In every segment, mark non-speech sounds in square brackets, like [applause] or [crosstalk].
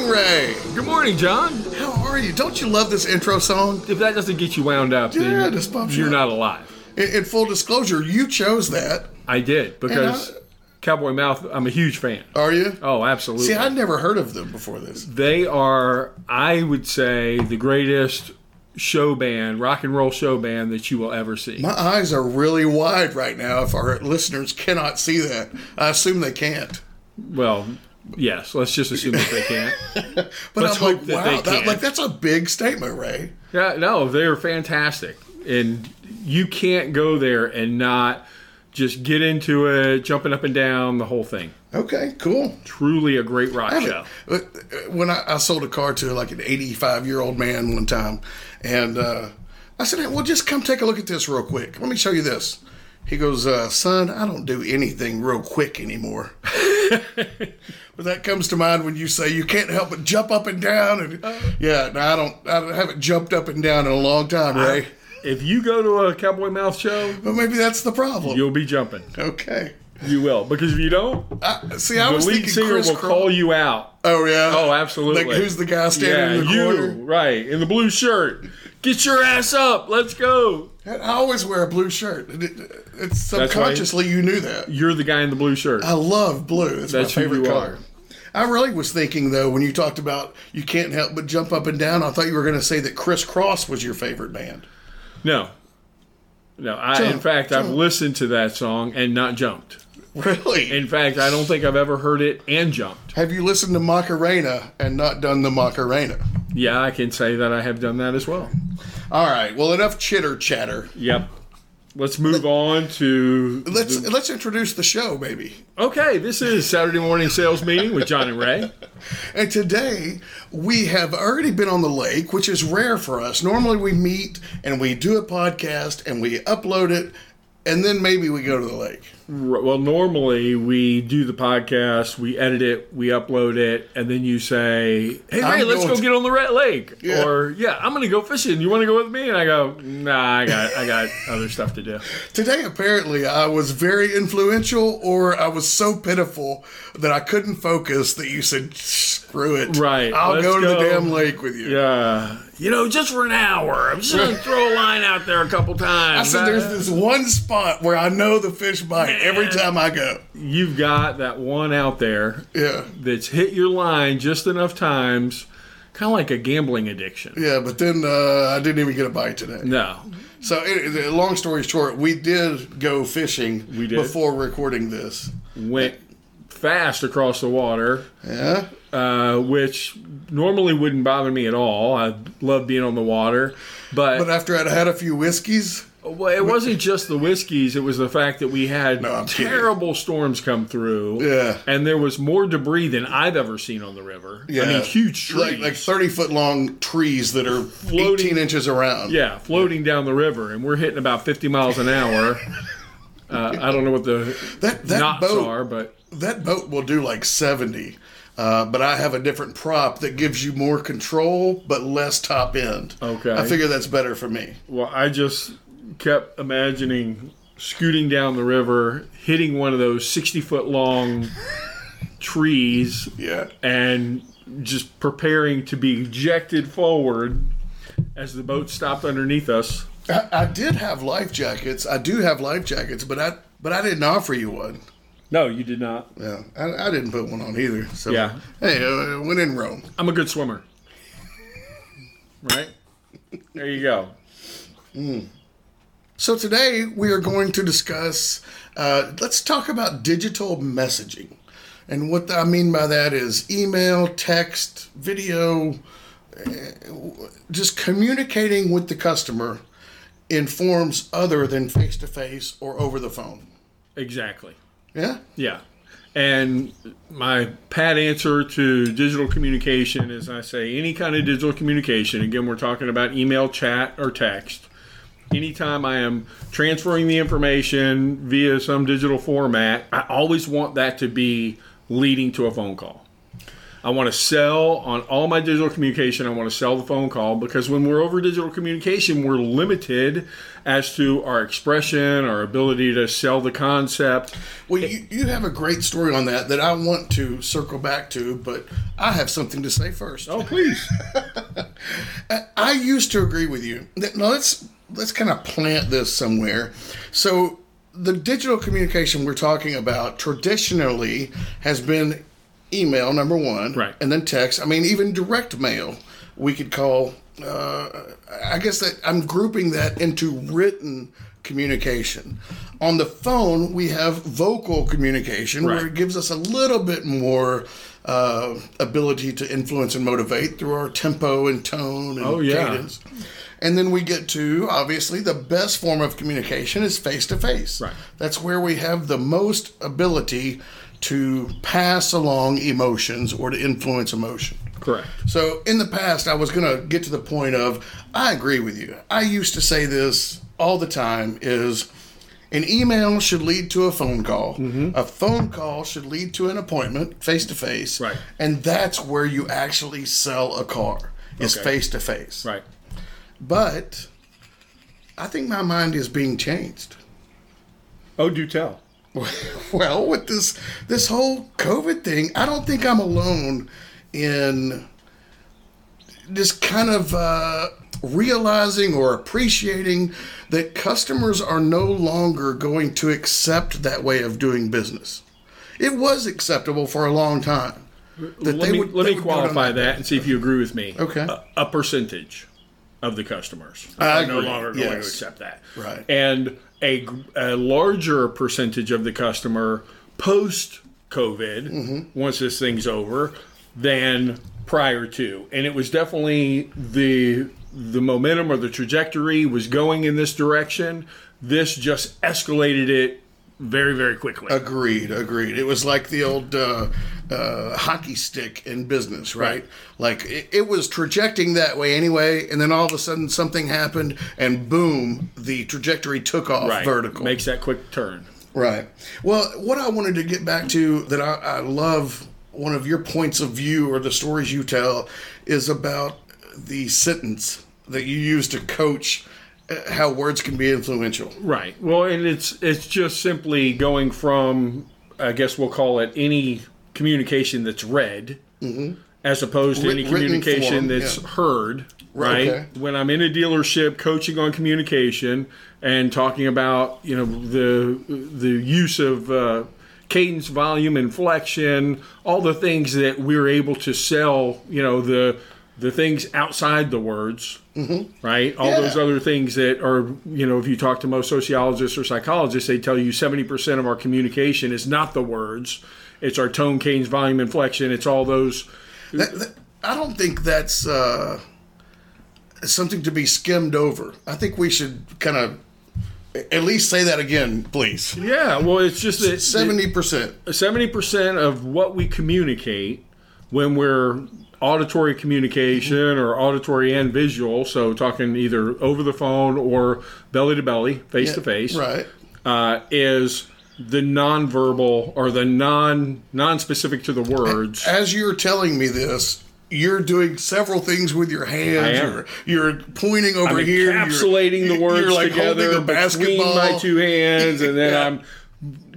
morning, Ray. Good morning, John. How are you? Don't you love this intro song? If that doesn't get you wound up, Yeah, bumps you you're not alive. In, in full disclosure, you chose that. I did because And Cowboy Mouth. I'm a huge fan. Are you? Oh, absolutely. See, I'd never heard of them before this. they are, I would say, the greatest show band, rock and roll show band that you will ever see. My eyes are really wide right now. If our listeners cannot see that, I assume they can't. well, yes. Let's just assume that they can't. [laughs] But Let's I'm hope like, that wow, they that, like that's a big statement, Ray. Yeah, no, they're fantastic, and you can't go there and not just get into it, jumping up and down, the whole thing. Okay, cool. Truly a great rock show. Uh, When I, I sold a car to like an 85 year old man one time, and uh, I said, hey, "Well, just come take a look at this real quick. Let me show you this." He goes, uh, "Son, I don't do anything real quick anymore." [laughs] but that comes to mind when you say you can't help but jump up and down, and yeah, no, I don't. I haven't jumped up and down in a long time, Ray. If you go to a Cowboy Mouth show, well, maybe that's the problem. you'll be jumping. okay. You will, because if you don't, I, see, I the was lead thinking singer Chris will call you out. Oh yeah. Oh, absolutely. Like who's the guy standing yeah, in the you, corner? right, in the blue shirt. Get your ass up. Let's go. I always wear a blue shirt. It- it- It's subconsciously you knew that. You're the guy in the blue shirt. I love blue. It's That's my favorite color. I really was thinking though when you talked about you can't help but jump up and down. I thought you were going to say that Kris Kross was your favorite band. No. No, I, in Jump, fact, I've listened to that song and not jumped. Really? In fact, I don't think I've ever heard it and jumped. Have you listened to Macarena and not done the Macarena? Yeah, I can say that I have done that as well. All right. Well, enough chitter chatter. Yep. Let's move on to. Let's let's introduce the show, maybe. Okay, this is Saturday morning sales meeting with John and Ray. [laughs] And today we have already been on the lake, which is rare for us. Normally we meet and we do a podcast and we upload it, and then maybe we go to the lake. Well, normally we do the podcast, we edit it, we upload it, and then you say, "Hey, Ray, let's go to- get on the Red Lake," Yeah. or "Yeah, I'm going to go fishing. You want to go with me?" And I go, "Nah, I got, I got [laughs] other stuff to do." Today, apparently, I was very influential, or I was so pitiful that I couldn't focus that you said, "Screw it, Right, I'll go to the damn lake with you." Yeah, you know, just for an hour, I'm just going [laughs] to throw a line out there a couple times. I said, "There's this one spot where I know the fish bite every time I go." You've got that one out there Yeah, that's hit your line just enough times, kind of like a gambling addiction. yeah, but then uh, I didn't even get a bite today. No, So, it, long story short, we did go fishing We did. before recording this. went fast across the water, Yeah, uh, which normally wouldn't bother me at all. I love being on the water, but, but after I'd had a few whiskeys, well, it wasn't just the whiskeys. It was the fact that we had No, I'm kidding. terrible storms come through. Yeah. and there was more debris than I've ever seen on the river. yeah, I mean, huge trees. like, like thirty foot long trees that are Floating- eighteen inches around. yeah, floating down the river, and we're hitting about 50 miles an hour. [laughs] Uh, I don't know what the That that knots boat are, but that boat will do like 70 uh, but i have a different prop that gives you more control but less top end Okay. i figure that's better for me Well, I just kept imagining scooting down the river, hitting one of those 60 foot long [laughs] trees, yeah and just preparing to be ejected forward as the boat stopped underneath us. I, I did have life jackets i do have life jackets but i but i didn't offer you one No, you did not. yeah i, I didn't put one on either so Yeah. hey uh, when in rome I'm a good swimmer. Right? There you go. So today we are going to discuss uh, let's talk about digital messaging and what i mean by that is email text video just communicating with the customer in forms other than face to face or over the phone. Exactly. Yeah? Yeah. And my pat answer to digital communication is I say any kind of digital communication, again, we're talking about email, chat, or text. Anytime I am transferring the information via some digital format, I always want that to be leading to a phone call. I want to sell on all my digital communication. I want to sell the phone call because when we're over digital communication, we're limited as to our expression, our ability to sell the concept. Well, you, you have a great story on that that I want to circle back to, but I have something to say first. Oh, please. [laughs] I used to agree with you. Now let's let's kind of plant this somewhere. So the digital communication we're talking about traditionally has been email number one, Right. and then text. I mean, even direct mail we could call. Uh, I guess that I'm grouping that into written communication. On the phone, we have vocal communication where it gives us a little bit more uh, ability to influence and motivate through our tempo and tone and Oh, yeah. cadence. And then we get to obviously the best form of communication is face to face. Right. That's where we have the most ability to pass along emotions or to influence emotion. Correct. So in the past, I was going to get to the point of I agree with you. I used to say this all the time: is an email should lead to a phone call. Mm-hmm. A phone call should lead to an appointment face to face. Right. And that's where you actually sell a car. Is face to face. Right. But I think my mind is being changed. Oh, do tell. [laughs] Well, with this this whole COVID thing, I don't think I'm alone in just kind of uh, realizing or appreciating that customers are no longer going to accept that way of doing business. It was acceptable for a long time. That let me, let they me would go down qualify that and see if you agree with me. Okay. A, a percentage of the customers I are no longer going to accept that. Right. And a, a larger percentage of the customer post COVID, Mm-hmm. once this thing's over, than prior to. And it was definitely the the momentum or the trajectory was going in this direction. This just escalated it very, very quickly. Agreed, agreed. It was like the old uh, uh, hockey stick in business, right? Right. Like it, it was trajecting that way anyway, and then all of a sudden something happened, and boom, the trajectory took off right. vertical. Makes that quick turn. Right. Well, what I wanted to get back to that I, I love one of your points of view or the stories you tell is about the sentence that you use to coach how words can be influential. Right. Well, and it's it's just simply going from I guess we'll call it any communication that's read, as opposed to Writ- any communication form, that's yeah. heard. Right. okay. When I'm in a dealership coaching on communication and talking about you know the the use of uh, cadence, volume, inflection, all the things that we're able to sell. You know the the things outside the words right? All Yeah. those other things that are, you know, if you talk to most sociologists or psychologists, they tell you 70% of our communication is not the words, it's our tone, cadence, volume, inflection, it's all those. That, that, I don't think that's uh, something to be skimmed over. I think we should kind of at least say that again, please. Yeah, well, it's just that Seventy percent. 70% of what we communicate when we're auditory communication or auditory and visual, so talking either over the phone or belly to belly, face to face, Right. uh, is the nonverbal or the non non-specific to the words. As you're telling me this, you're doing several things with your hands. You're, you're pointing over I'm here. you're- encapsulating the words you're like together holding a between my two hands, and then [laughs] Yeah. I'm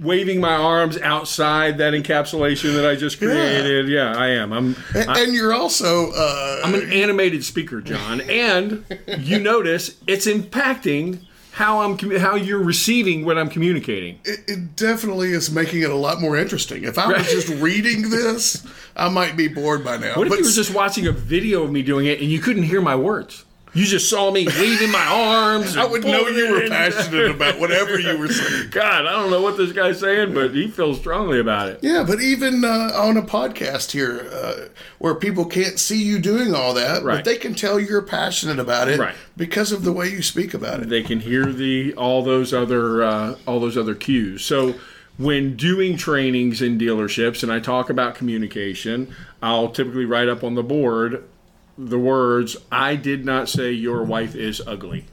waving my arms outside that encapsulation that I just created. Yeah, I am. I'm. And, and you're also uh, I'm an animated speaker, John, and you notice it's impacting how I'm how you're receiving what I'm communicating. it, it definitely is making it a lot more interesting. If I was just reading this, I might be bored by now. What if but you were just watching a video of me doing it and you couldn't hear my words? You just saw me waving my arms. [laughs] I would know you were passionate about whatever you were saying. [laughs] God, I don't know what this guy's saying, but he feels strongly about it. Yeah, but even uh, on a podcast here, uh, where people can't see you doing all that, but they can tell you're passionate about it Right. because of the way you speak about it. They can hear the all those other uh, all those other cues. So when doing trainings in dealerships and I talk about communication, I'll typically write up on the board the words, I did not say your wife is ugly.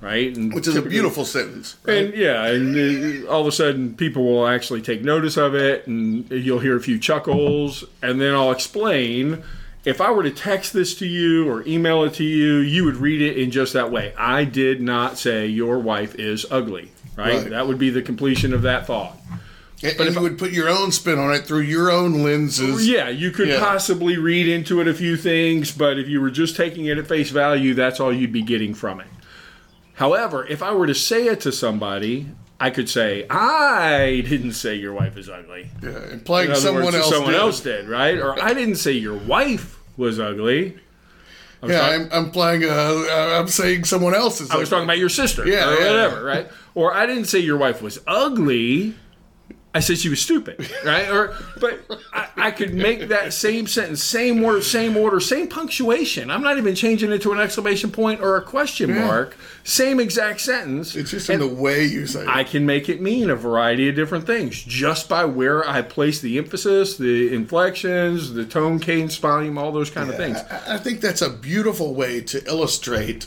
right? And Which is a beautiful sentence. right? And yeah, and uh, all of a sudden people will actually take notice of it, and you'll hear a few chuckles, and then I'll explain. If I were to text this to you or email it to you, you would read it in just that way. I did not say your wife is ugly, right? Right. That would be the completion of that thought. And, and you would put your own spin on it through your own lenses. Yeah, you could Yeah. possibly read into it a few things, but if you were just taking it at face value, that's all you'd be getting from it. However, if I were to say it to somebody, I could say, I didn't say your wife is ugly. Yeah, implying someone words, else someone did. else did, right? Or I didn't say your wife was ugly. I was, Yeah, talk- I'm, I'm playing. Uh, I'm saying someone else is. I was talking about your sister, Yeah, or yeah, whatever, right? Or I didn't say your wife was ugly. I said she was stupid, right? Or, but I, I could make that same sentence, same word, same order, same punctuation. I'm not even changing it to an exclamation point or a question mark. Same exact sentence. It's just in the way you say. it. I can make it mean a variety of different things just by where I place the emphasis, the inflections, the tone, cadence, volume, all those kind of things. I I think that's a beautiful way to illustrate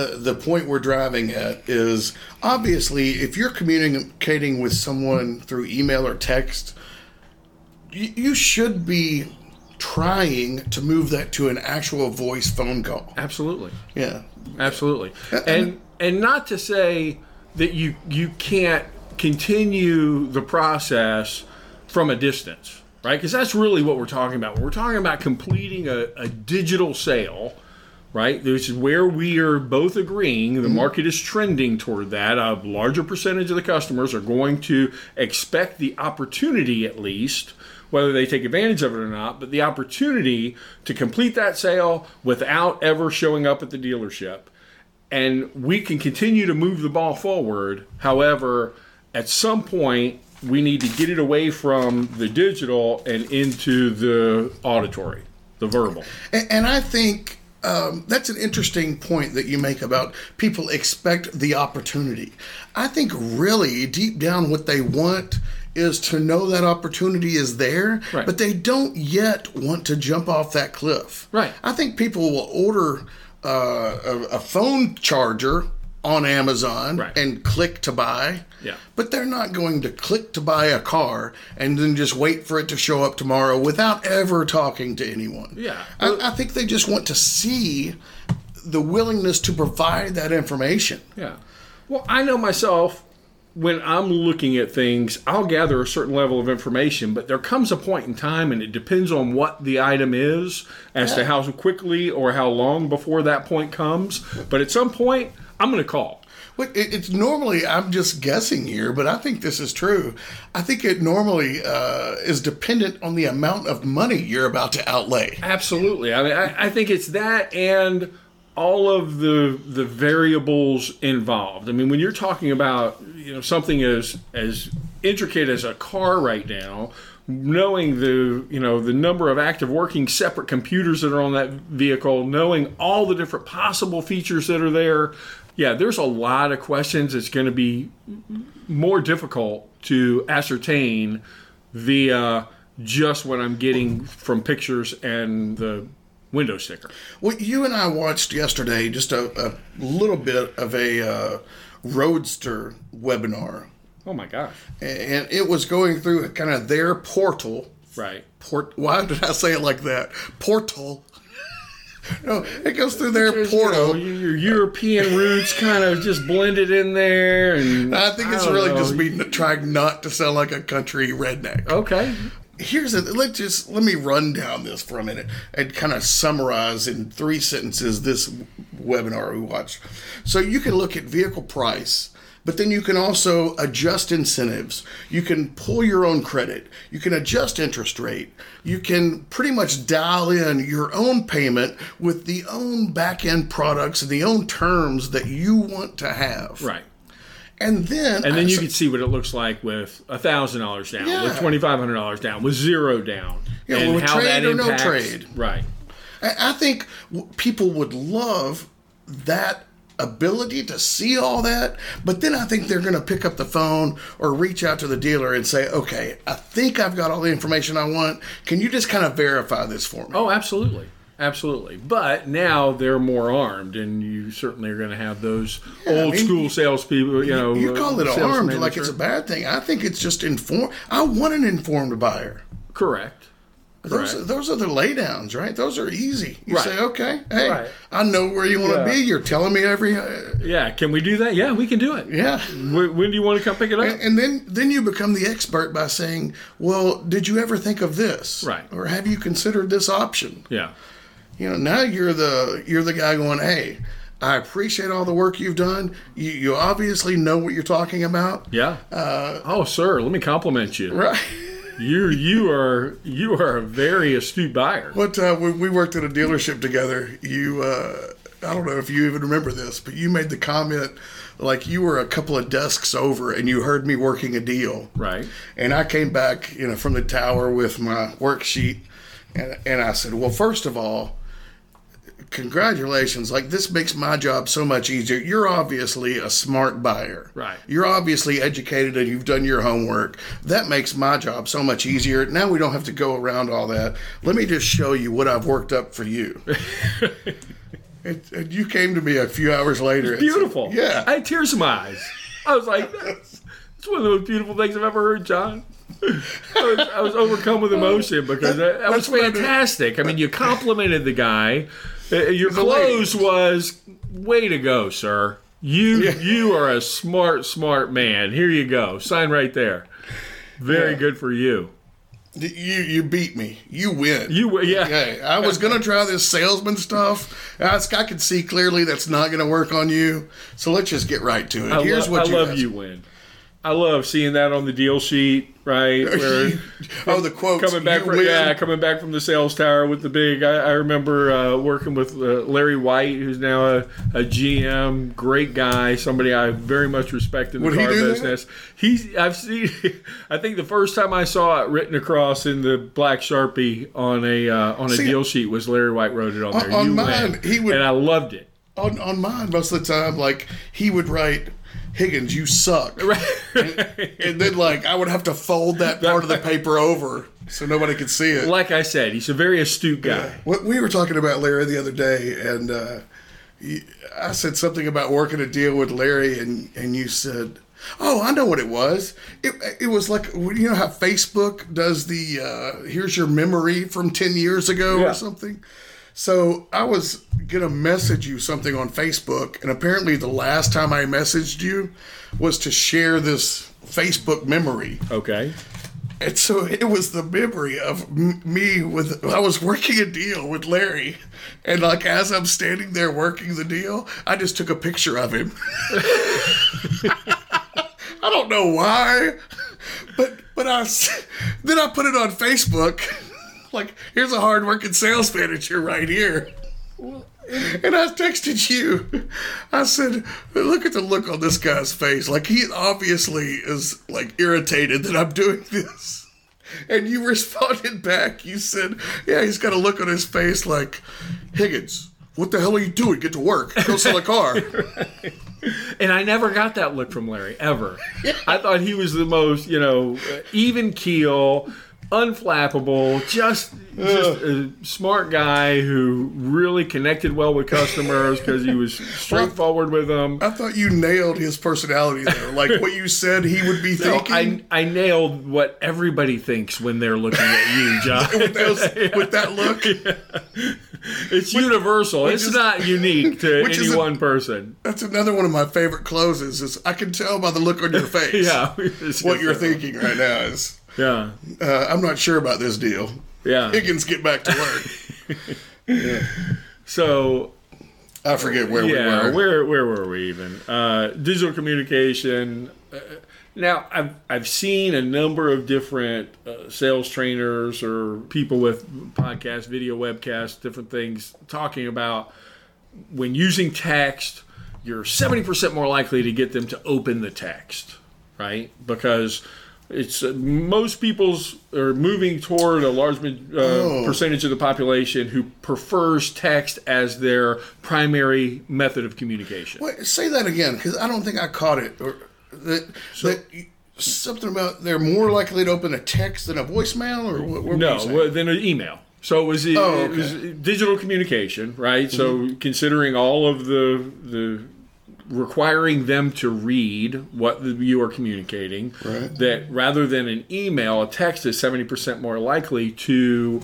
uh, the point we're driving at. Is obviously if you're communicating with someone through email or text, you, you should be trying to move that to an actual voice phone call. Absolutely. Yeah. Absolutely. And and not to say that you you can't continue the process from a distance, right? Because that's really what we're talking about. We're talking about completing a, a digital sale, right? This is where we are both agreeing the market is trending toward that. A larger percentage of the customers are going to expect the opportunity, at least, whether they take advantage of it or not, but the opportunity to complete that sale without ever showing up at the dealership. And we can continue to move the ball forward. However, at some point, we need to get it away from the digital and into the auditory, the verbal. And, and I think um, that's an interesting point that you make about people expect the opportunity. I think really deep down what they want is to know that opportunity is there, Right. but they don't yet want to jump off that cliff. Right. I think people will order uh, a, a phone charger on Amazon Right. and click to buy. Yeah. But they're not going to click to buy a car and then just wait for it to show up tomorrow without ever talking to anyone. Yeah. I, I think they just want to see the willingness to provide that information. Yeah. Well, I know myself when I'm looking at things, I'll gather a certain level of information, but there comes a point in time, and it depends on what the item is as to how quickly or how long before that point comes. But at some point, I'm going to call. It, it's normally, I'm just guessing here, but I think this is true. I think it normally uh, is dependent on the amount of money you're about to outlay. Absolutely. I mean, I, I think it's that and all of the the variables involved. I mean, when you're talking about you know something as as intricate as a car right now, knowing the you know the number of active working separate computers that are on that vehicle, knowing all the different possible features that are there, yeah, there's a lot of questions. It's going to be more difficult to ascertain via just what I'm getting from pictures and the window sticker. Well, you and I watched yesterday just a, a little bit of a uh, Roadster webinar, Oh my gosh! and it was going through kind of their portal. Right. Port. Why did I say it like that? Portal. No, it goes through their There's, you portal. know, your European roots kind of just blended in there, and I think it's don't really know. just me trying not to sound like a country redneck. Okay. Here's a let's just let me run down this for a minute and kind of summarize in three sentences this webinar we watched. So you can look at vehicle price, but then you can also adjust incentives. You can pull your own credit. You can adjust interest rate. You can pretty much dial in your own payment with the own back end products and the own terms that you want to have. Right. And then And then you so- can see what it looks like with thousand dollars down, Yeah. with twenty five hundred dollars down, with zero down, Yeah, and with how trade that or no impacts. trade. Right. I I think w- people would love that ability to see all that, but then I think they're going to pick up the phone or reach out to the dealer and say, "Okay, I think I've got all the information I want. Can you just kind of verify this for me?" Oh, absolutely. absolutely. But now they're more armed, and you certainly are going to have those I old mean, school salespeople. You know, You call it uh, armed like it's a bad thing. I think it's just informed. I want an informed buyer. correct. Those, Correct. those are the laydowns, right? Those are easy. You Right. say, okay, hey, Right. I know where you want to Yeah. be. You're telling me every, uh, Yeah, can we do that? Yeah, we can do it. yeah. When, when do you want to come pick it up? And then, then you become the expert by saying, "Well, did you ever think of this? Right. Or have you considered this option? yeah, You know, now you're the you're the guy going, "Hey, I appreciate all the work you've done. You, you obviously know what you're talking about, yeah. oh, sir, let me compliment you. right?" [laughs] You you are you are a very astute buyer. What uh, when we worked at a dealership together, you uh, I don't know if you even remember this, but you made the comment like you were a couple of desks over and you heard me working a deal. Right. And I came back, you know, from the tower with my worksheet, and and I said, "Well, first of all, congratulations! Like this makes my job so much easier. You're obviously a smart buyer, Right. You're obviously educated and you've done your homework. That makes my job so much easier. Now we don't have to go around all that. Let me just show you what I've worked up for you." [laughs] and, and you came to me a few hours later. said, Beautiful. yeah. I had tears in my eyes. I was like, that's, that's one of the most beautiful things I've ever heard, John. I was, I was overcome with [laughs] uh, emotion because that, that was That's what I do. fantastic. I mean, you complimented the guy. Uh, Your a lady. close was, way to go, sir. You Yeah. [laughs] you are a smart, smart man. Here you go. Sign right there. Very Yeah. good for you. You you beat me. You win. You yeah. Hey, I was gonna try this salesman stuff. I, I could see clearly that's not gonna work on you. So let's just get right to it. I, Here's lo- what I you love asked. you win. I love seeing that on the deal sheet, right? [laughs] Where oh, the quotes. coming back from win. yeah, coming back from the sales tower with the big. I, I remember uh, working with uh, Larry White, who's now a, a GM, great guy, somebody I very much respect in the Would he car that? business. He's I've seen. [laughs] I think the first time I saw it written across in the black sharpie on a uh, on a See, deal sheet was Larry White wrote it on there. on you mine, win. he would- and I loved it. on on mine most of the time. Like he would write, Higgins, you suck, [laughs] and then like I would have to fold that part of the paper over so nobody could see it. like I said, he's a very astute guy. What we were talking about Larry the other day, and uh, I said something about working a deal with Larry, and and you said, "Oh, I know what it was. It it was like you know how Facebook does the uh, here's your memory from ten years ago Yeah. or something." So I was gonna message you something on Facebook, and apparently the last time I messaged you was to share this Facebook memory. Okay. And so it was the memory of m- me with I was working a deal with Larry, and like as I'm standing there working the deal, I just took a picture of him. [laughs] I don't know why, but but I then I put it on Facebook. [laughs] Like here's a hardworking sales manager right here. And I texted you. I said, "Look at the look on this guy's face. Like he obviously is like irritated that I'm doing this." And you responded back. You said, "Yeah, he's got a look on his face like Higgins. What the hell are you doing? Get to work. Go sell a car." [laughs] And I never got that look from Larry ever. [laughs] I thought he was the most, you know, even keel, unflappable, just just a smart guy who really connected well with customers because he was straightforward with them. I thought you nailed his personality there. Like what you said he would be So thinking. I, I nailed what everybody thinks when they're looking at you, [laughs] John. with, those, [laughs] with that look, it's universal. It's is- not unique to [laughs] which any a- one person. that's another one of my favorite closes. Is I can tell by the look on your face. Yeah. what you're thinking right now is Yeah. uh, I'm not sure about this deal. Yeah. Higgins, get back to work. [laughs] yeah. So I forget where yeah, we were. where where were we even? Uh, digital communication. Uh, now I've I've seen a number of different uh, sales trainers or people with podcast, video, webcasts, different things talking about when using text, you're seventy percent more likely to get them to open the text, right? Because it's uh, most people's are moving toward a large uh, percentage of the population who prefers text as their primary method of communication. Wait, say that again, because I don't think I caught it. Or that, that something about they're more likely to open a text than a voicemail, or what? what No, well, then an email. So it was, Oh, it was digital communication, right? So considering all of the the requiring them to read what you are communicating, Right. that rather than an email, a text is seventy percent more likely to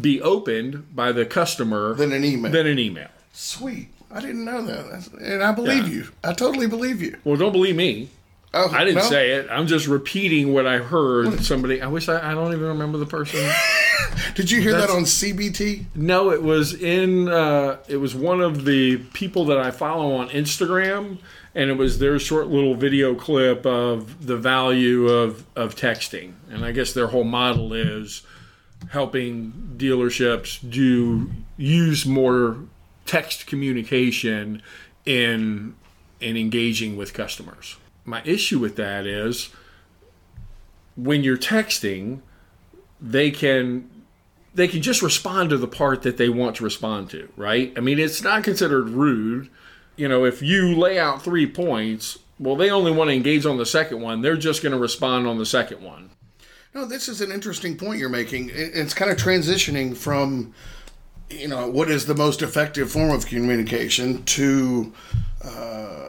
be opened by the customer Than an email. Than an email. Sweet. I didn't know that. That's- And I believe Yeah. you. I totally believe you. Well, don't believe me. Oh, I didn't no? say it. I'm just repeating what I heard. Somebody. I wish I. I don't even remember the person. [laughs] Did you hear that on CBT? No, it was in. Uh, it was one of the people that I follow on Instagram, and it was their short little video clip of the value of of texting. And I guess their whole model is helping dealerships do use more text communication in in engaging with customers. My issue with that is when you're texting, they can they can just respond to the part that they want to respond to, right? I mean, it's not considered rude. You know, if you lay out three points, well, they only want to engage on the second one. They're just going to respond on the second one. No, this is an interesting point you're making. It's kind of transitioning from, you know, what is the most effective form of communication to uh,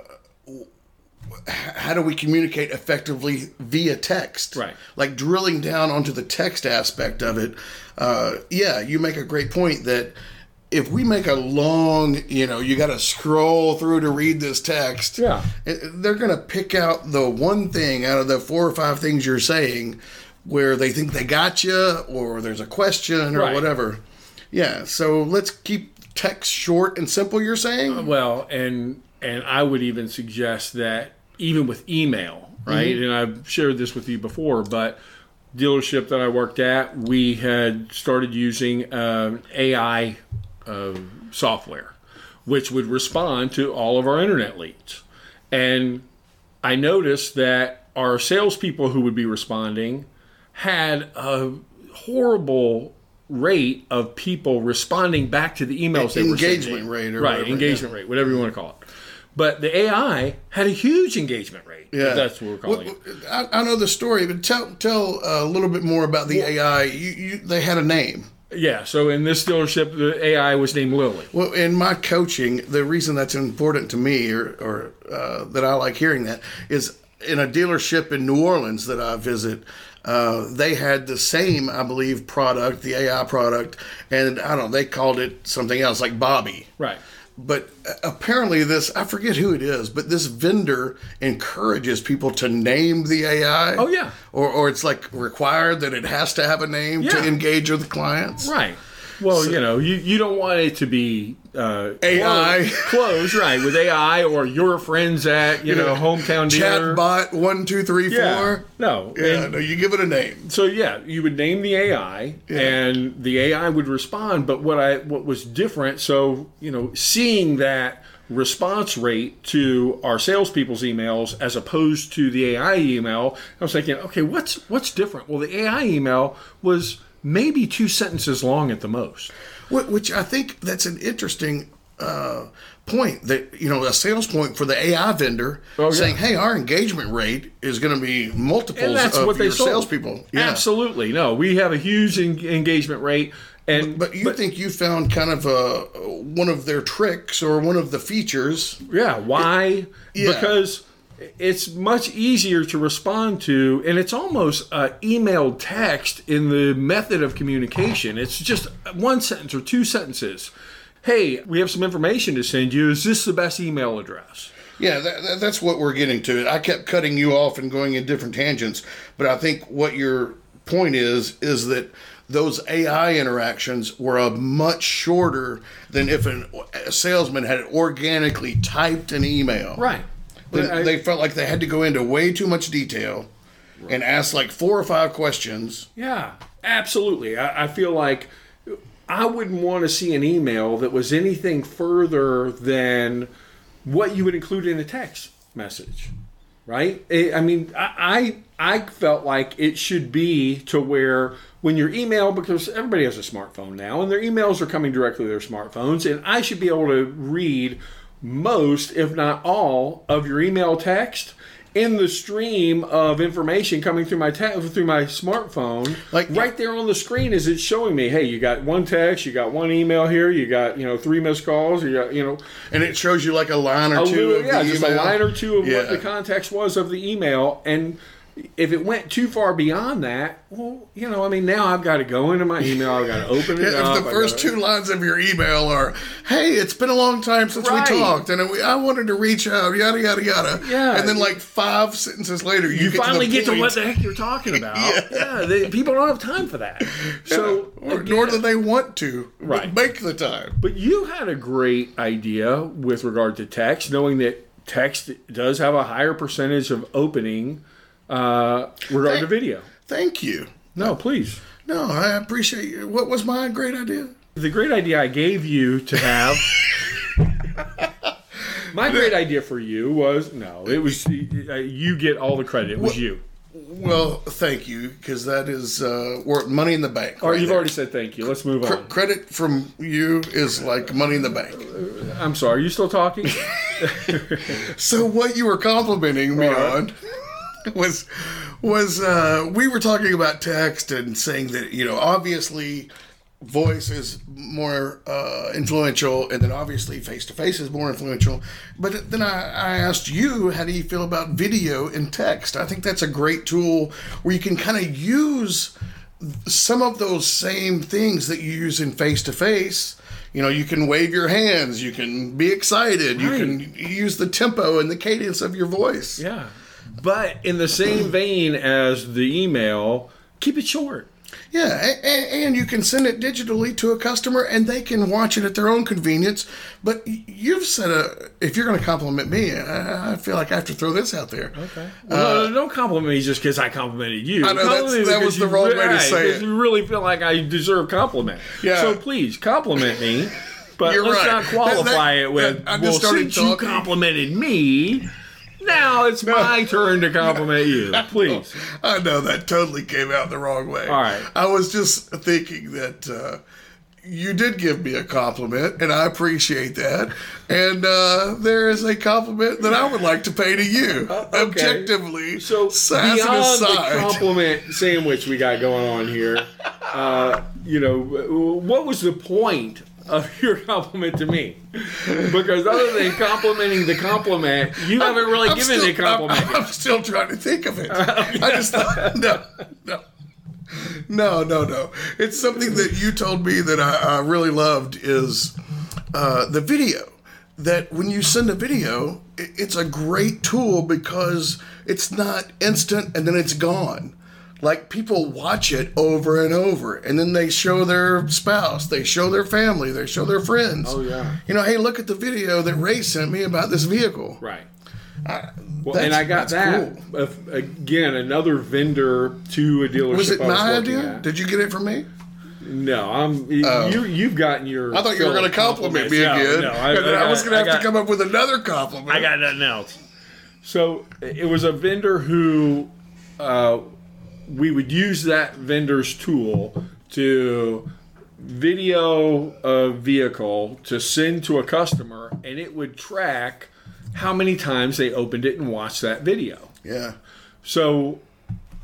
how do we communicate effectively via text? Right. Like drilling down onto the text aspect of it. Uh, yeah, you make a great point that if we make a long, you know, you got to scroll through to read this text. Yeah. they're going to pick out the one thing out of the four or five things you're saying where they think they got you or there's a question or Right. whatever. Yeah, so let's keep text short and simple you're saying? Well, and and I would even suggest that even with email, right? And I've shared this with you before, but dealership that I worked at, we had started using um, AI uh, software, which would respond to all of our internet leads. And I noticed that our salespeople who would be responding had a horrible rate of people responding back to the emails they were Engagement sending. rate or right whatever, engagement rate whatever you want to call it but the AI had a huge engagement rate if Yeah, that's what we're calling Well, it I, I know the story, but tell tell a little bit more about the AI. You, you, they had a name. yeah so in this dealership the AI was named Lily Well, in my coaching, the reason that's important to me, or, or uh, that I like hearing that, is in a dealership in New Orleans that I visit. Uh, they had the same, I believe, product, the AI product, and I don't know, they called it something else, like Bobby. right But uh, apparently, this, I forget who it is, but this vendor encourages people to name the AI. Oh, yeah. Or, or it's like required that it has to have a name Yeah. to engage with clients. right well you know you, you don't want it to be uh, AI. closed, right with AI or your friends at you know hometown Chatbot one two three four. yeah no Yeah, And- no, you give it a name. so yeah, you would name the AI, and the AI would respond. But what I what was different, so you know, seeing that response rate to our salespeople's emails as opposed to the AI email, I was thinking, okay, what's what's different? Well, the AI email was maybe two sentences long at the most. Which I think that's an interesting uh, point that you know a sales point for the AI vendor Oh, yeah. saying, "Hey, our engagement rate is going to be multiples of what your sold. salespeople." Yeah. Absolutely, no, we have a huge en- engagement rate, and But you think you found kind of a one of their tricks or one of the features? Yeah, why? Yeah. Because it's much easier to respond to, and it's almost uh, emailed text in the method of communication. It's just one sentence or two sentences. Hey, we have some information to send you. Is this the best email address? Yeah, that, that's what we're getting to. I kept cutting you off and going in different tangents, but I think what your point is is that those AI interactions were a much shorter than if an, a salesman had organically typed an email. Right. Then I- they felt like they had to go into way too much detail and ask like four or five questions. Yeah, absolutely. I, I feel like I wouldn't want to see an email that was anything further than what you would include in a text message, right? I I mean, I I I felt like it should be to where when your email, because everybody has a smartphone now, and their emails are coming directly to their smartphones, and I should be able to read most, if not all, of your email text in the stream of information coming through my ta- through my smartphone, Like- right there on the screen, is it showing me, hey, you got one text, you got one email here, you got you know three missed calls, you got you know. And it shows you like a line or two little, of yeah, the just a line or two of Yeah. what the context was of the email, and if it went too far beyond that, well, you know, I mean, now I've got to go into my email, I've got to open it Yeah, up. if the first gotta- two lines of your email are, "Hey, it's been a long time since Right. we talked, and we, I wanted to reach out," yada yada yada. Yeah. and then like five sentences later, you, you get finally to get to what the heck you're talking about. [laughs] Yeah. yeah, they, people don't have time for that. So, Or, again- nor do they want to. Right. Make the time. But you had a great idea with regard to text, knowing that text does have a higher percentage of opening uh, regard to Thank- video. Thank you. No, please. No, I appreciate you. What was my great idea? The great idea I gave you to have. [laughs] my great idea for you was no, it was uh, you get all the credit. It was you. Well, thank you, because that is uh, worth money in the bank. Or right you've there. already said thank you. Let's move Cr- on. credit from you is like money in the bank. I'm sorry. Are you still talking? [laughs] So what you were complimenting me Right. on [laughs] was was uh, we were talking about text and saying that you know obviously voice is more uh, influential and then obviously face to face is more influential. But then I, I asked you how do you feel about video and text? I think that's a great tool where you can kind of use some of those same things that you use in face to face. You know, you can wave your hands, you can be excited, you can use the tempo and the cadence of your voice. yeah. But in the same vein as the email, keep it short. Yeah, and you can send it digitally to a customer and they can watch it at their own convenience. But you've said a, if you're going to compliment me, I feel like I have to throw this out there. Okay. Well, don't compliment me just because I complimented you. Uh, I know, that's- Compliment me that was the you wrong re- way to say it. You really feel like I deserve compliment. Yeah. So please compliment me, but You're let's right. not qualify That- that- it with. that- well, since you complimented me, now it's my turn to compliment you. [laughs] Please. I know that totally came out the wrong way. All right. I was just thinking that uh, you did give me a compliment, and I appreciate that. And uh, there is a compliment that I would like to pay to you, okay. objectively. So sass beyond the compliment sandwich we got going on here, uh, you know, what was the point of [laughs] your compliment to me? Because other than complimenting the compliment, you haven't really I'm given still, the compliment. I'm, I'm still trying to think of it. [laughs] I just thought, no, no. No, no, no. It's something that you told me that I, I really loved is uh, the video. That when you send a video, it, it's a great tool because it's not instant and then it's gone. Like people watch it over and over, and then they show their spouse, they show their family, they show their friends. Oh, yeah. You know, hey, look at the video that Ray sent me about this vehicle. Right. I- Well, and I got that cool. Again. Another vendor to a dealership. Was it my idea? at. Did you get it from me? No, I'm. You you've gotten your. I thought you were going to compliment me compliments. again. No, no, I, I, I was going to have got- to come up with another compliment. I got nothing else. So it was a vendor who uh, we would use that vendor's tool to video a vehicle to send to a customer, and it would track how many times they opened it and watched that video. Yeah. So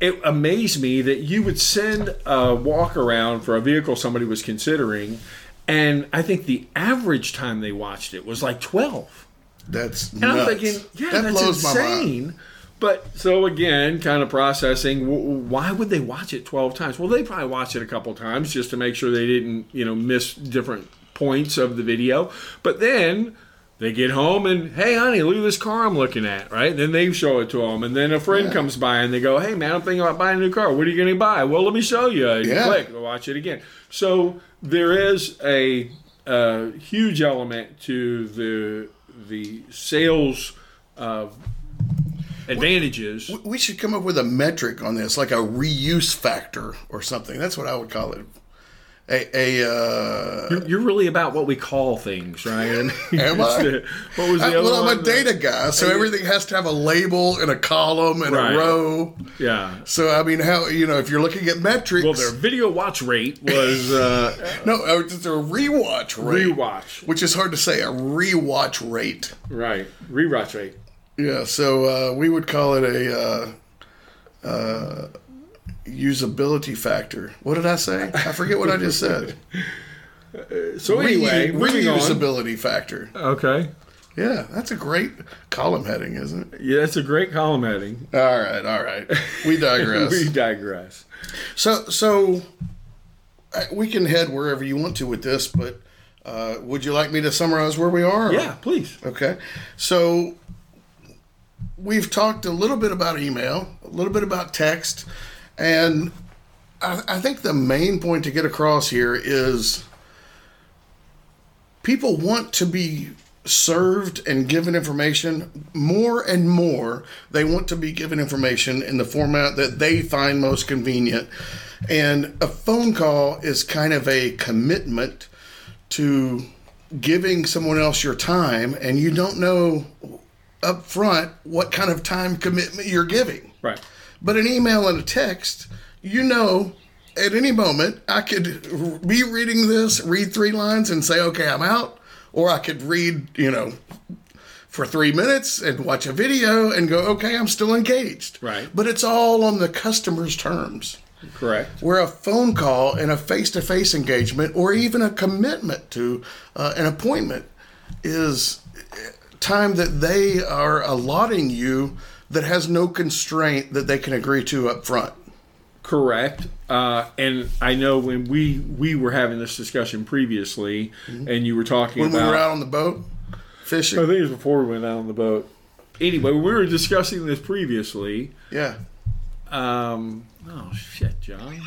it amazed me that you would send a walk around for a vehicle somebody was considering, and I think the average time they watched it was like 12. That's And nuts. I'm thinking, yeah, that that's blows my mind. insane. But so again, kind of processing. Why would they watch it twelve times? Well, they probably watched it a couple times just to make sure they didn't, you know, miss different points of the video. But then they get home and, hey, honey, look at this car I'm looking at, right? Then they show it to them, and then a friend comes by and they go, hey, man, I'm thinking about buying a new car. What are you going to buy? Well, let me show you. And Yeah. click, watch it again. So there is a, a huge element to the the sales uh, advantages. We should come up with a metric on this, like a reuse factor or something. That's what I would call it. A, a uh, You're, you're really about what we call things, right? Am [laughs] I? the- what was the I, other well, I'm a data guy, so everything has to have a label and a column and Right. a row. Yeah. So I mean, how you know if you're looking at metrics? Well, their video watch rate was uh, [laughs] no, it's a rewatch rate, rewatch. which is hard to say. A rewatch rate. Right. Rewatch rate. Yeah, so uh, we would call it a uh, uh, usability factor. What did I say? I forget what I just said. [laughs] So anyway, Re- moving on. reusability factor. Okay. Yeah, that's a great column heading, isn't it? Yeah, that's a great column heading. All right, all right. We digress. [laughs] we digress. so, so uh, we can head wherever you want to with this, but uh, would you like me to summarize where we are? Yeah, please. Okay. So we've talked a little bit about email, a little bit about text, and I, I think the main point to get across here is people want to be served and given information more and more. They want to be given information in the format that they find most convenient. And a phone call is kind of a commitment to giving someone else your time and you don't know up front what kind of time commitment you're giving Right. but an email and a text, you know, at any moment I could be reading this, read three lines, and say, okay, I'm out. Or I could read, you know, for three minutes and watch a video and go, okay, I'm still engaged. Right. But it's all on the customer's terms. Correct. Where a phone call and a face to face engagement or even a commitment to uh, an appointment is time that they are allotting you that has no constraint that they can agree to up front. Correct. Uh, and I know when we we were having this discussion previously, and you were talking When we were out on the boat fishing. I think it was before we went out on the boat. Anyway, we were discussing this previously. Yeah. Um, oh shit, John,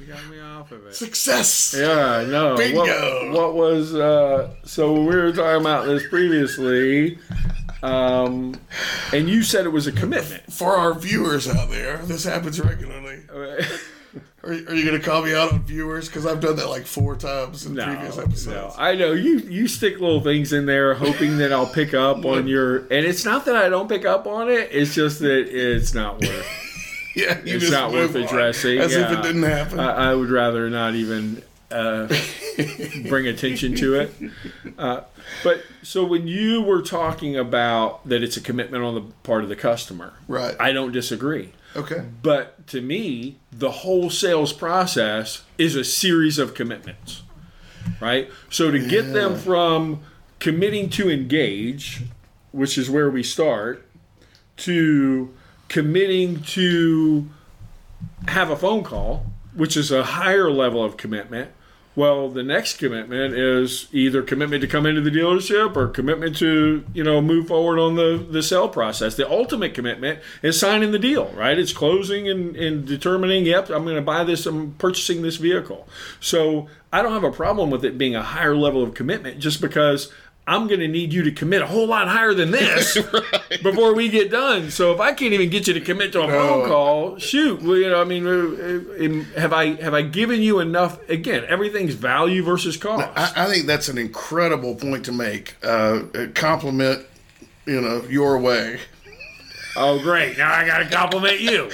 you got me off of it. Success. Yeah, I know. Bingo. What, what was uh, so we were talking about this previously, um, and you said it was a commitment. For our viewers out there, this happens regularly. [laughs] Are, are you going to call me out on viewers? Because I've done that like four times in No, previous no, episodes. I know you. You stick little things in there, hoping that I'll pick up on [laughs] your. And it's not that I don't pick up on it. It's just that it's not worth. [laughs] Yeah, you It's just not worth on, addressing. As if it didn't happen. I, I would rather not even uh, [laughs] bring attention to it. Uh, but so when you were talking about that it's a commitment on the part of the customer, right. I don't disagree. okay. But to me, the whole sales process is a series of commitments, right? So to get them from committing to engage, which is where we start, to committing to have a phone call, which is a higher level of commitment. Well, the next commitment is either commitment to come into the dealership or commitment to, you know, move forward on the, the sale process. The ultimate commitment is signing the deal, right? It's closing and, and determining, yep, I'm going to buy this, I'm purchasing this vehicle. So I don't have a problem with it being a higher level of commitment just because I'm going to need you to commit a whole lot higher than this [laughs] before we get done. So if I can't even get you to commit to a phone call, shoot. Well, you know, I mean, uh, uh, have I have I given you enough? Again, everything's value versus cost. I, I think that's an incredible point to make. Uh, compliment, you know, your way. oh, great! Now I got to compliment you,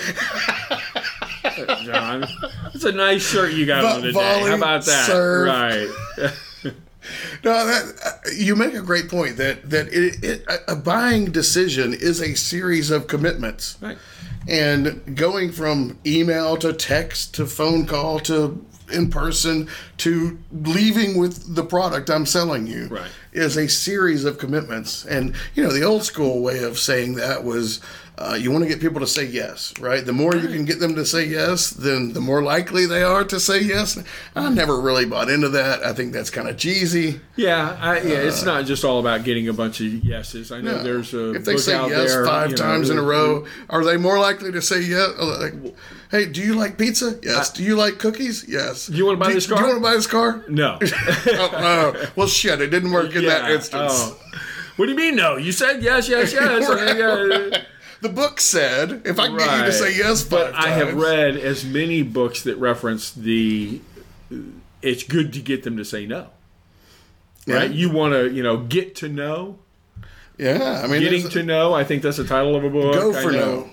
[laughs] John. It's a nice shirt you got Vo- on today. How about that? serve. Right. [laughs] No, that uh, you make a great point that that it, it a- a buying decision is a series of commitments. Right. And going from email to text to phone call to in person to leaving with the product I'm selling you Right. Is a series of commitments. And you know, the old school way of saying that was uh, you want to get people to say yes, right? The more you can get them to say yes, then the more likely they are to say yes. I never really bought into that. I think that's kind of cheesy. Yeah, I, yeah. It's not just all about getting a bunch of yeses. I know No. there's a if they say yes there, five you know, times in a row, are they more likely to say yes? Like, hey, do you like pizza? Yes. do you like cookies? Yes. You wanna buy do, this Do car? you want to buy this car? No. [laughs] oh, oh. Well, shit, it didn't work [laughs] in that instance. Oh. What do you mean no? You said yes, yes, yes. [laughs] Mean, yeah. The book said if I can get you to say yes But I have read as many books that reference the. It's good to get them to say no. Right? Yeah. You want to, you know, get to know. Yeah, I mean, Getting there's- to know. I think that's the title of a book. go for no.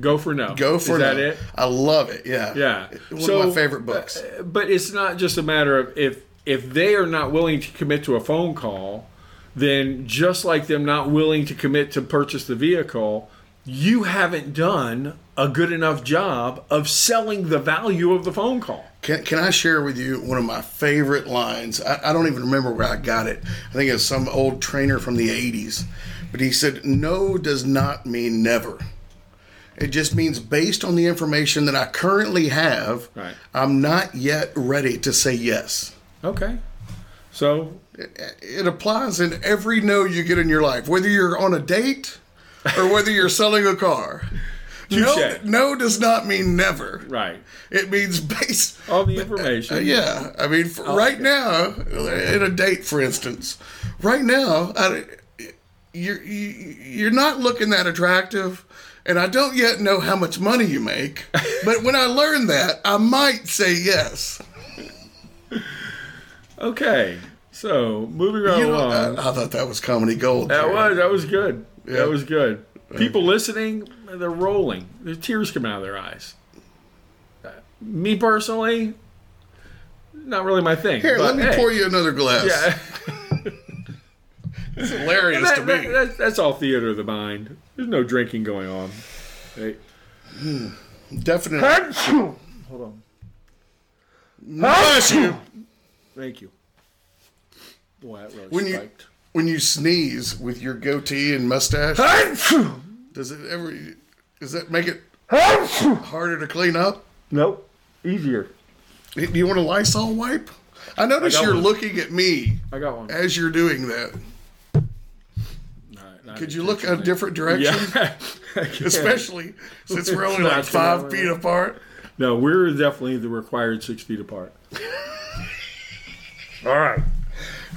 Go for no. Go for Is that it? I love it. Yeah. Yeah. One So, of my favorite books. Uh, but it's not just a matter of if if they are not willing to commit to a phone call, then just like them not willing to commit to purchase the vehicle, you haven't done a good enough job of selling the value of the phone call. Can, can I share with you one of my favorite lines? I, I don't even remember where I got it. I think it's some old trainer from the 80s. But he said, No does not mean never. It just means based on the information that I currently have, Right. I'm not yet ready to say yes. Okay. So, It applies in every no you get in your life, whether you're on a date or whether you're [laughs] selling a car. No, no does not mean never. right. It means based on the information. Uh, yeah, I mean, for, right now, in a date, for instance, right now, I, you're you're not looking that attractive, and I don't yet know how much money you make. But when I learn that, I might say yes. [laughs] Okay. So, moving right You know, along. I, I thought that was comedy gold. That was that was good. Yeah. That was good. People listening, they're rolling. There's tears coming out of their eyes. Me personally, not really my thing. Here, let me hey, pour you another glass. Yeah, [laughs] [laughs] It's hilarious that- to that- me. that- that's all theater of the mind. There's no drinking going on. Hey. Hmm. Definitely. Hold on. Bless you. Thank you. Boy, that really When you- When you sneeze with your goatee and mustache, does it ever? Does that make it harder to clean up? nope. Easier. Do you want a Lysol wipe? I notice I you're one. looking at me I got one. as you're doing that. Not Could you look a different direction? [laughs] Yeah. Especially since we're only [laughs] like five feet apart. No, we're definitely the required six feet apart. [laughs] All right.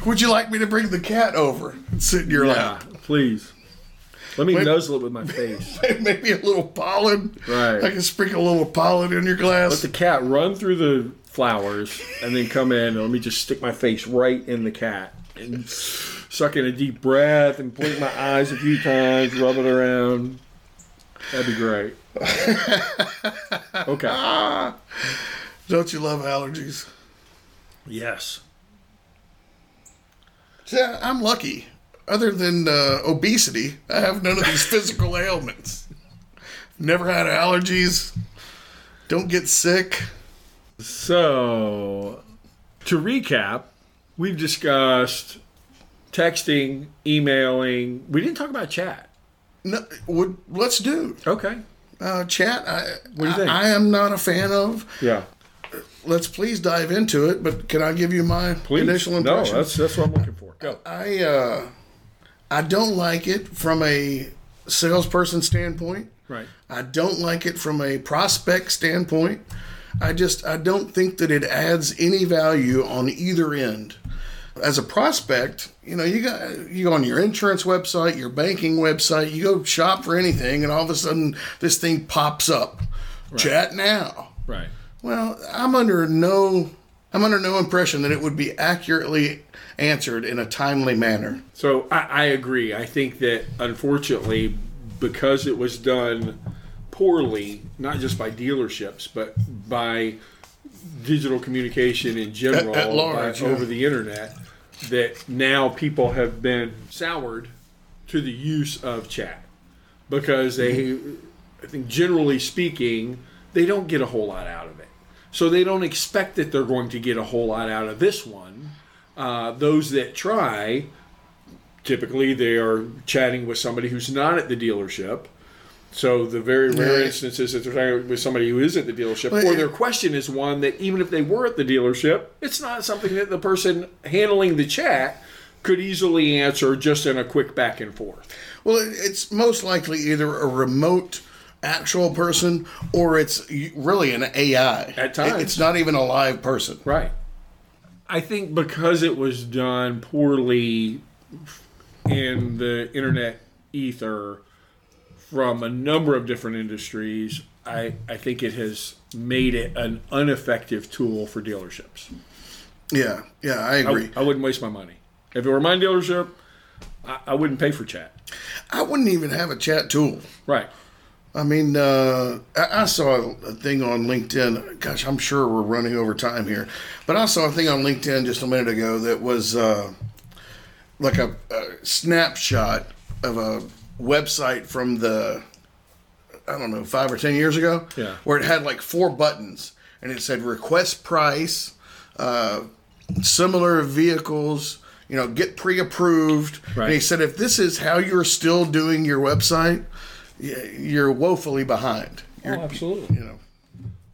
Would you like me to bring the cat over and sit in your Yeah, lap? please. Let me Wait. nuzzle it with my face. [laughs] Maybe a little pollen. Right. I can sprinkle a little pollen in your glass. Let the cat run through the flowers and then come in and let me just stick my face right in the cat and suck in a deep breath and blink my eyes a few times, rub it around. That'd be great. [laughs] Okay. Ah. Don't you love allergies? Yes. Yeah, I'm lucky. Other than uh, obesity, I have none of these [laughs] physical ailments. Never had allergies. Don't get sick. So, to recap, we've discussed texting, emailing. We didn't talk about chat. No, would let's do Okay. uh, chat. I, What do you I- I am not a fan of. Yeah. Let's please dive into it. But can I give you my Please. initial no, that's that's what I'm looking for. Go. I uh, I don't like it from a salesperson standpoint. Right. I don't like it from a prospect standpoint. I just I don't think that it adds any value on either end. As a prospect, you know, you got you go on your insurance website, your banking website, you go shop for anything, and all of a sudden this thing pops up. Chat now. Right. Well, I'm under no I'm under no impression that it would be accurately answered in a timely manner. So I, I agree. I think that unfortunately, because it was done poorly, not just by dealerships, but by digital communication in general, At- at large, by- yeah. over the internet, that now people have been soured to the use of chat because they, I think, generally speaking, they don't get a whole lot out of it. So they don't expect that they're going to get a whole lot out of this one. Uh, those that try, typically they are chatting with somebody who's not at the dealership. So the very rare Yeah. instances that they're talking with somebody who is at the dealership, Well, or their question is one that even if they were at the dealership, it's not something that the person handling the chat could easily answer just in a quick back and forth. Well, it's most likely either a remote actual person or it's really an AI. At times. It's not even a live person. Right. I think because it was done poorly in the internet ether from a number of different industries, I, I think it has made it an ineffective tool for dealerships. Yeah, yeah, I I, agree. I wouldn't waste my money. If it were my dealership, I, I wouldn't pay for chat. I wouldn't even have a chat tool. Right. I mean, uh, I, I saw a thing on LinkedIn. Gosh, I'm sure we're running over time here, but I saw a thing on LinkedIn just a minute ago that was uh, like a, a snapshot of a website from the I don't know five or ten years ago, Yeah. where it had like four buttons and it said request price, uh, similar vehicles, you know, get pre-approved. Right. And he said if this is how you're still doing your website, you're woefully behind. Oh, you're, absolutely. you know.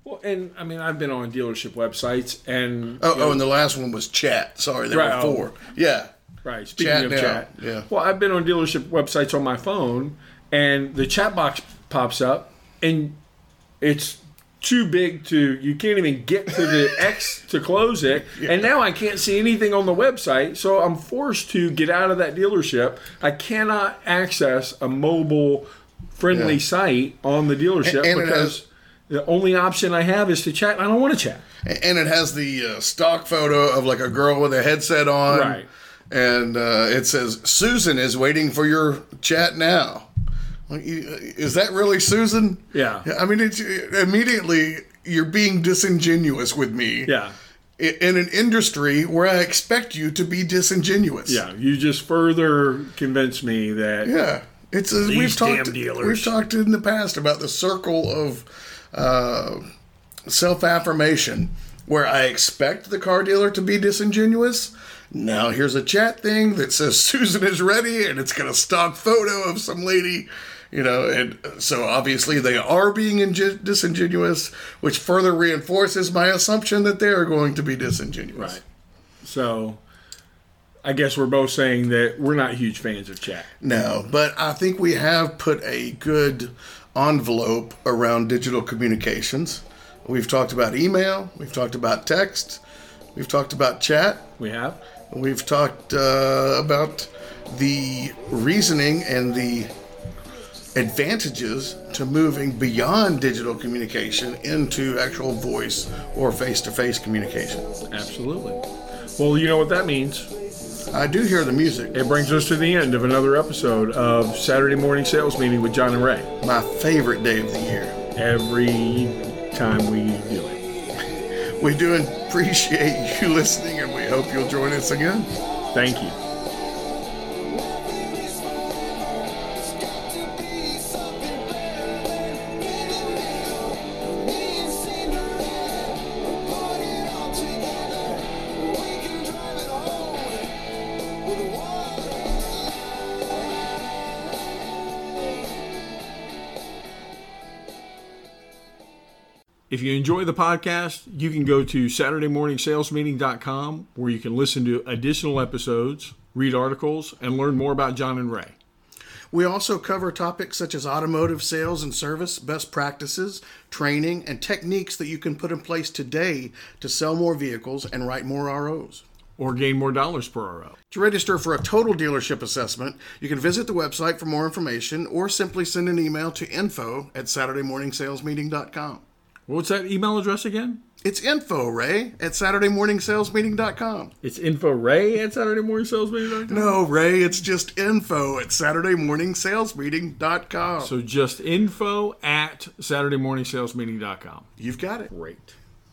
Well, and I mean, I've been on dealership websites, and Oh, oh you know, oh, and the last one was chat. Sorry, there Right, were oh. four. Yeah. Right. Speaking Chat of now, chat, yeah. Well, I've been on dealership websites on my phone, and the chat box pops up, and it's too big to you can't even get to the [laughs] X to close it, and now I can't see anything on the website, so I'm forced to get out of that dealership. I cannot access a mobile friendly Yeah. site on the dealership And it because. has- the only option I have is to chat. and I don't want to chat. and it has the uh, stock photo of like a girl with a headset on, Right. And uh, it says Susan is waiting for your chat now. Like, is that really Susan? Yeah. I mean, it's immediately you're being disingenuous with me. Yeah. In an industry where I expect you to be disingenuous. Yeah. You just further convince me that Yeah, it's a, we've talked. damn dealers. We've talked in the past about the circle of uh, self affirmation, where I expect the car dealer to be disingenuous. Now here's a chat thing that says [laughs] Susan is ready, and it's got a stock photo of some lady. You know, and so obviously they are being inge- disingenuous, which further reinforces my assumption that they are going to be disingenuous. Right. So I guess we're both saying that we're not huge fans of chat. No, but I think we have put a good envelope around digital communications. We've talked about email, we've talked about text, we've talked about chat, We have? we've talked uh, about the reasoning and the advantages to moving beyond digital communication into actual voice or face to face communication. Absolutely. Well, you know what that means. I do hear the music, It brings us to the end of another episode of Saturday Morning Sales Meeting with John and Ray. my favorite day of the year. Every time we do it. We do appreciate you listening, and we hope you'll join us again. Thank you. If you enjoy the podcast, you can go to SaturdayMorningSalesMeeting.com where you can listen to additional episodes, read articles, and learn more about John and Ray. We also cover topics such as automotive sales and service, best practices, training, and techniques that you can put in place today to sell more vehicles and write more ROs. Or gain more dollars per RO. To register for a total dealership assessment, you can visit the website for more information or simply send an email to info at SaturdayMorningSalesMeeting.com. What's that email address again? It's info, Ray, at SaturdayMorningSalesMeeting.com. It's info ray at SaturdayMorningSalesMeeting.com. No, Ray, it's just info at SaturdayMorningSalesMeeting.com. So just info at SaturdayMorningSalesMeeting.com. You've got it. Great.